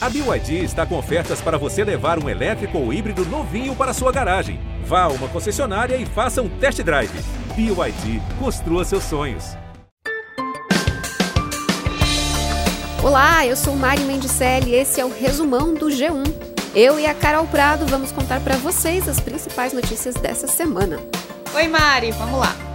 A BYD está com ofertas para você levar um elétrico ou híbrido novinho para sua garagem. Vá a uma concessionária e faça um test drive. BYD, construa seus sonhos. Olá, eu sou Mari Mendicelli e esse é o resumão do G1. Eu e a Carol Prado vamos contar para vocês as principais notícias dessa semana. Oi, Mari, vamos lá.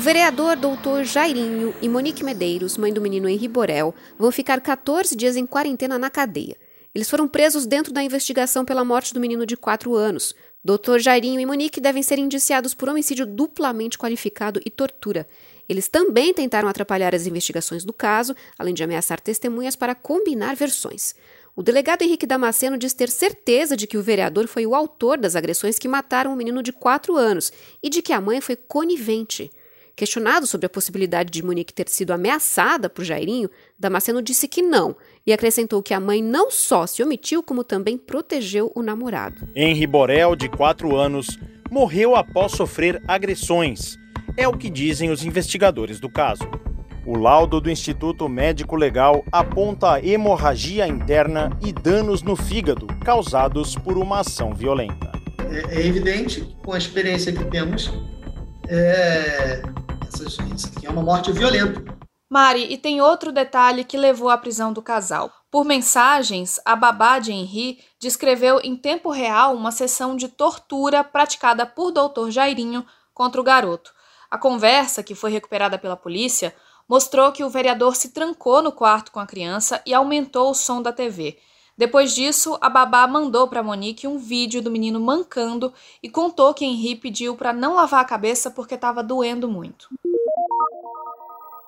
O vereador doutor Jairinho e Monique Medeiros, mãe do menino Henri Borel, vão ficar 14 dias em quarentena na cadeia. Eles foram presos dentro da investigação pela morte do menino de 4 anos. Doutor Jairinho e Monique devem ser indiciados por homicídio duplamente qualificado e tortura. Eles também tentaram atrapalhar as investigações do caso, além de ameaçar testemunhas para combinar versões. O delegado Henrique Damasceno diz ter certeza de que o vereador foi o autor das agressões que mataram o menino de 4 anos e de que a mãe foi conivente. Questionado sobre a possibilidade de Monique ter sido ameaçada por Jairinho, Damasceno disse que não e acrescentou que a mãe não só se omitiu, como também protegeu o namorado. Henri Borel, de 4 anos, morreu após sofrer agressões. É o que dizem os investigadores do caso. O laudo do Instituto Médico Legal aponta hemorragia interna e danos no fígado causados por uma ação violenta. É, é evidente, com a experiência que temos, é, essas, isso aqui é uma morte violenta. Mari, e tem outro detalhe que levou à prisão do casal. Por mensagens, a babá de Henri descreveu em tempo real uma sessão de tortura praticada por Dr. Jairinho contra o garoto. A conversa, que foi recuperada pela polícia, mostrou que o vereador se trancou no quarto com a criança e aumentou o som da TV. Depois disso, a babá mandou para Monique um vídeo do menino mancando e contou que Henri pediu para não lavar a cabeça porque estava doendo muito.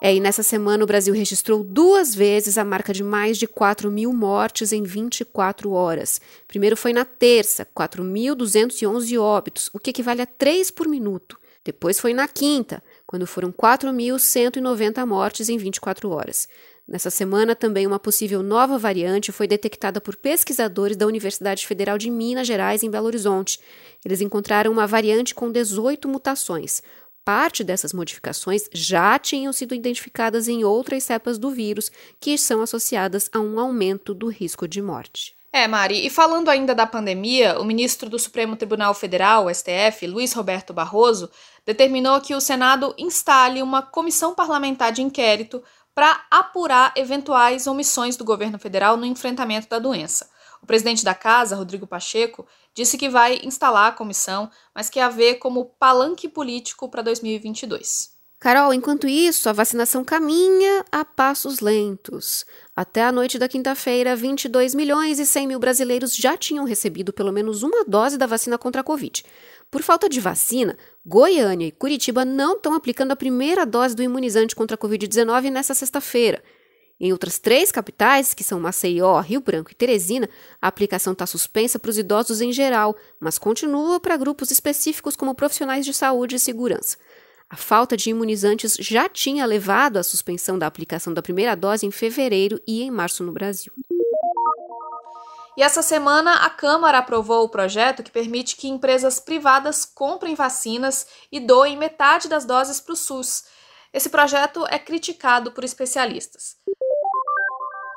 É, e nessa semana o Brasil registrou duas vezes a marca de mais de 4 mil mortes em 24 horas. Primeiro foi na terça, 4.211 óbitos, o que equivale a 3 por minuto. Depois foi na quinta, quando foram 4.190 mortes em 24 horas. Nessa semana, também uma possível nova variante foi detectada por pesquisadores da Universidade Federal de Minas Gerais, em Belo Horizonte. Eles encontraram uma variante com 18 mutações. Parte dessas modificações já tinham sido identificadas em outras cepas do vírus, que são associadas a um aumento do risco de morte. É, Mari, e falando ainda da pandemia, o ministro do Supremo Tribunal Federal, STF, Luiz Roberto Barroso, determinou que o Senado instale uma comissão parlamentar de inquérito para apurar eventuais omissões do governo federal no enfrentamento da doença. O presidente da casa, Rodrigo Pacheco, disse que vai instalar a comissão, mas que a vê como palanque político para 2022. Carol, enquanto isso, a vacinação caminha a passos lentos. Até a noite da quinta-feira, 22 milhões e 100 mil brasileiros já tinham recebido pelo menos uma dose da vacina contra a Covid. Por falta de vacina, Goiânia e Curitiba não estão aplicando a primeira dose do imunizante contra a Covid-19 nesta sexta-feira. Em outras três capitais, que são Maceió, Rio Branco e Teresina, a aplicação está suspensa para os idosos em geral, mas continua para grupos específicos como profissionais de saúde e segurança. A falta de imunizantes já tinha levado à suspensão da aplicação da primeira dose em fevereiro e em março no Brasil. E essa semana a Câmara aprovou o projeto que permite que empresas privadas comprem vacinas e doem metade das doses para o SUS. Esse projeto é criticado por especialistas.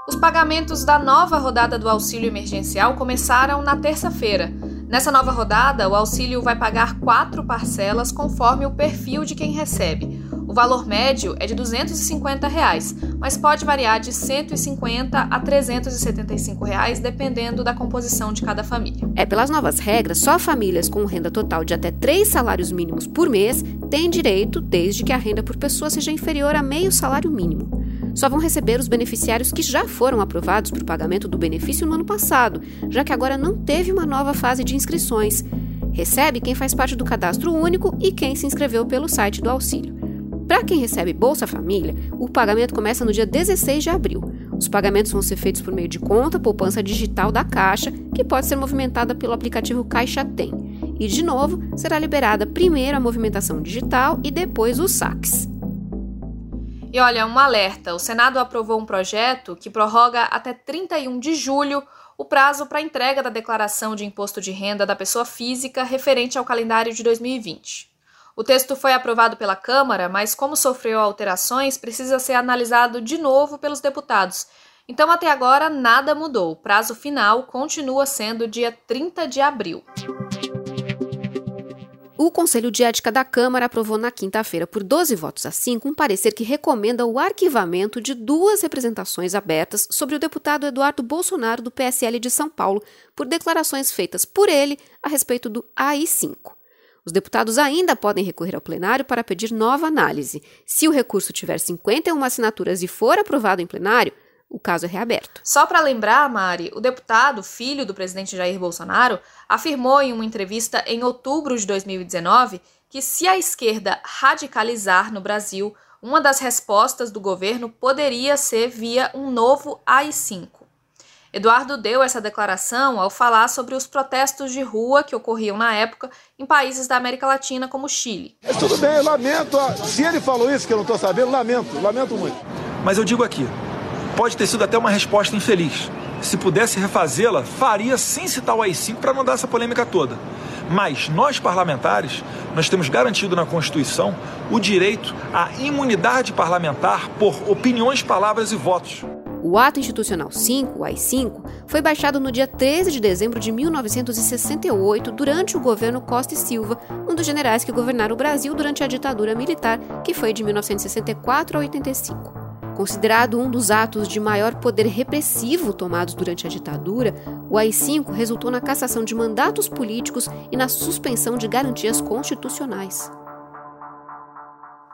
Os pagamentos da nova rodada do auxílio emergencial começaram na terça-feira. Nessa nova rodada, o auxílio vai pagar quatro parcelas conforme o perfil de quem recebe. O valor médio é de 250 reais, mas pode variar de R$ 150 a 375 reais, dependendo da composição de cada família. É, pelas novas regras, só famílias com renda total de até três salários mínimos por mês têm direito, desde que a renda por pessoa seja inferior a meio salário mínimo só vão receber os beneficiários que já foram aprovados para o pagamento do benefício no ano passado, já que agora não teve uma nova fase de inscrições. Recebe quem faz parte do cadastro único e quem se inscreveu pelo site do auxílio. Para quem recebe Bolsa Família, o pagamento começa no dia 16 de abril. Os pagamentos vão ser feitos por meio de conta poupança digital da Caixa, que pode ser movimentada pelo aplicativo Caixa Tem. E, de novo, será liberada primeiro a movimentação digital e depois os saques. E olha, um alerta: o Senado aprovou um projeto que prorroga até 31 de julho o prazo para entrega da declaração de imposto de renda da pessoa física referente ao calendário de 2020. O texto foi aprovado pela Câmara, mas como sofreu alterações, precisa ser analisado de novo pelos deputados. Então, até agora, nada mudou. O prazo final continua sendo dia 30 de abril. O Conselho de Ética da Câmara aprovou na quinta-feira, por 12 votos a 5, um parecer que recomenda o arquivamento de duas representações abertas sobre o deputado Eduardo Bolsonaro, do PSL de São Paulo, por declarações feitas por ele a respeito do AI-5. Os deputados ainda podem recorrer ao plenário para pedir nova análise. Se o recurso tiver 51 assinaturas e for aprovado em plenário, o caso é reaberto. Só para lembrar, Mari, o deputado, filho do presidente Jair Bolsonaro, afirmou em uma entrevista em outubro de 2019 que se a esquerda radicalizar no Brasil, uma das respostas do governo poderia ser via um novo AI-5. Eduardo deu essa declaração ao falar sobre os protestos de rua que ocorriam na época em países da América Latina, como Chile. Mas tudo bem, eu lamento. Se ele falou isso que eu não estou sabendo, lamento, lamento muito. Mas eu digo aqui, pode ter sido até uma resposta infeliz. Se pudesse refazê-la, faria sem citar o AI-5 para não dar essa polêmica toda. Mas nós parlamentares, nós temos garantido na Constituição o direito à imunidade parlamentar por opiniões, palavras e votos. O Ato Institucional 5, o AI-5, foi baixado no dia 13 de dezembro de 1968, durante o governo Costa e Silva, um dos generais que governaram o Brasil durante a ditadura militar, que foi de 1964 a 85. Considerado um dos atos de maior poder repressivo tomados durante a ditadura, o AI-5 resultou na cassação de mandatos políticos e na suspensão de garantias constitucionais.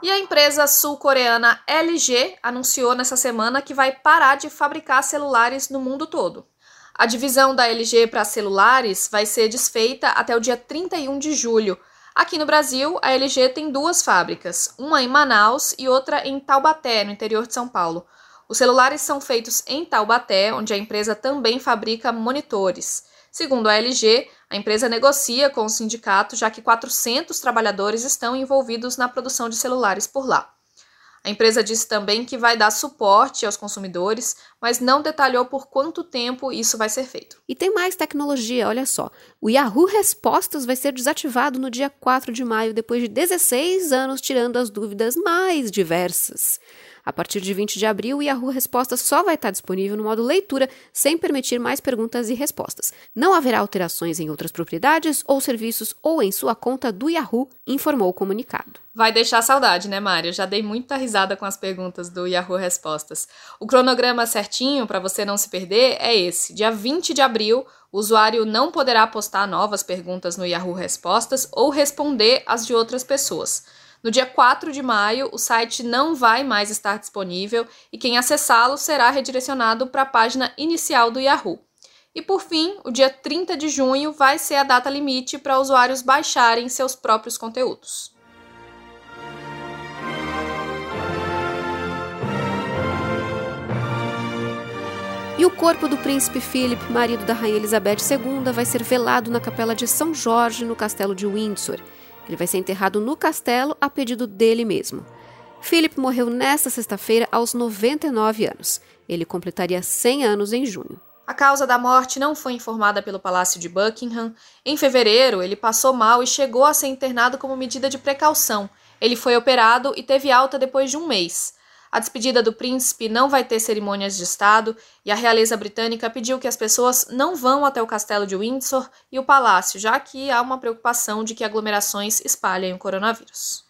E a empresa sul-coreana LG anunciou nessa semana que vai parar de fabricar celulares no mundo todo. A divisão da LG para celulares vai ser desfeita até o dia 31 de julho. Aqui no Brasil, a LG tem duas fábricas, uma em Manaus e outra em Taubaté, no interior de São Paulo. Os celulares são feitos em Taubaté, onde a empresa também fabrica monitores. Segundo a LG, a empresa negocia com o sindicato, já que 400 trabalhadores estão envolvidos na produção de celulares por lá. A empresa disse também que vai dar suporte aos consumidores, mas não detalhou por quanto tempo isso vai ser feito. E tem mais tecnologia, olha só. O Yahoo Respostas vai ser desativado no dia 4 de maio, depois de 16 anos tirando as dúvidas mais diversas. A partir de 20 de abril, o Yahoo Respostas só vai estar disponível no modo leitura, sem permitir mais perguntas e respostas. Não haverá alterações em outras propriedades ou serviços ou em sua conta do Yahoo, informou o comunicado. Vai deixar saudade, né, Mário? Já dei muita risada com as perguntas do Yahoo Respostas. O cronograma certinho, para você não se perder, é esse. Dia 20 de abril, o usuário não poderá postar novas perguntas no Yahoo Respostas ou responder as de outras pessoas. No dia 4 de maio, o site não vai mais estar disponível e quem acessá-lo será redirecionado para a página inicial do Yahoo. E por fim, o dia 30 de junho vai ser a data limite para usuários baixarem seus próprios conteúdos. E o corpo do príncipe Philip, marido da rainha Elizabeth II, vai ser velado na capela de São Jorge, no castelo de Windsor. Ele vai ser enterrado no castelo a pedido dele mesmo. Philip morreu nesta sexta-feira aos 99 anos. Ele completaria 100 anos em junho. A causa da morte não foi informada pelo Palácio de Buckingham. Em fevereiro, ele passou mal e chegou a ser internado como medida de precaução. Ele foi operado e teve alta depois de um mês. A despedida do príncipe não vai ter cerimônias de Estado e a realeza britânica pediu que as pessoas não vão até o castelo de Windsor e o palácio, já que há uma preocupação de que aglomerações espalhem o coronavírus.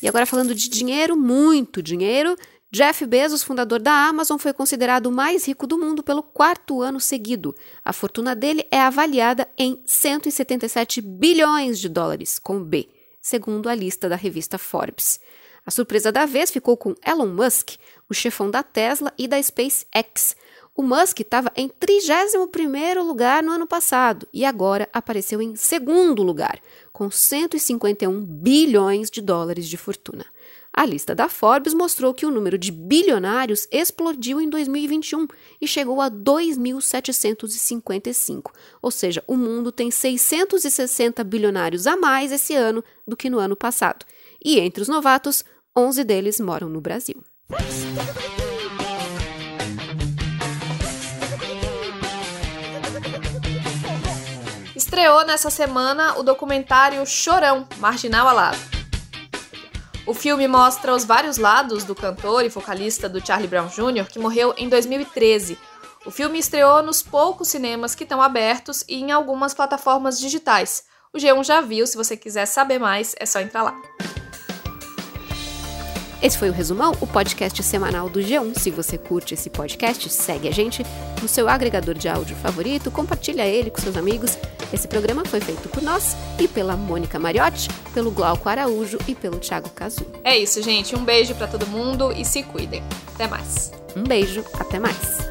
E agora falando de dinheiro, muito dinheiro, Jeff Bezos, fundador da Amazon, foi considerado o mais rico do mundo pelo quarto ano seguido. A fortuna dele é avaliada em 177 bilhões de dólares, com B, segundo a lista da revista Forbes. A surpresa da vez ficou com Elon Musk, o chefão da Tesla e da SpaceX. O Musk estava em 31º lugar no ano passado e agora apareceu em segundo lugar, com 151 bilhões de dólares de fortuna. A lista da Forbes mostrou que o número de bilionários explodiu em 2021 e chegou a 2.755, ou seja, o mundo tem 660 bilionários a mais esse ano do que no ano passado. E entre os novatos, 11 deles moram no Brasil. Estreou nessa semana o documentário Chorão, Marginal Alado. O filme mostra os vários lados do cantor e vocalista do Charlie Brown Jr., que morreu em 2013. O filme estreou nos poucos cinemas que estão abertos e em algumas plataformas digitais. O G1 já viu, se você quiser saber mais, é só entrar lá. Esse foi o Resumão, o podcast semanal do G1. Se você curte esse podcast, segue a gente no seu agregador de áudio favorito, compartilha ele com seus amigos. Esse programa foi feito por nós e pela Mônica Mariotti, pelo Glauco Araújo e pelo Thiago Cazu. É isso, gente. Um beijo para todo mundo e se cuidem. Até mais. Um beijo, até mais.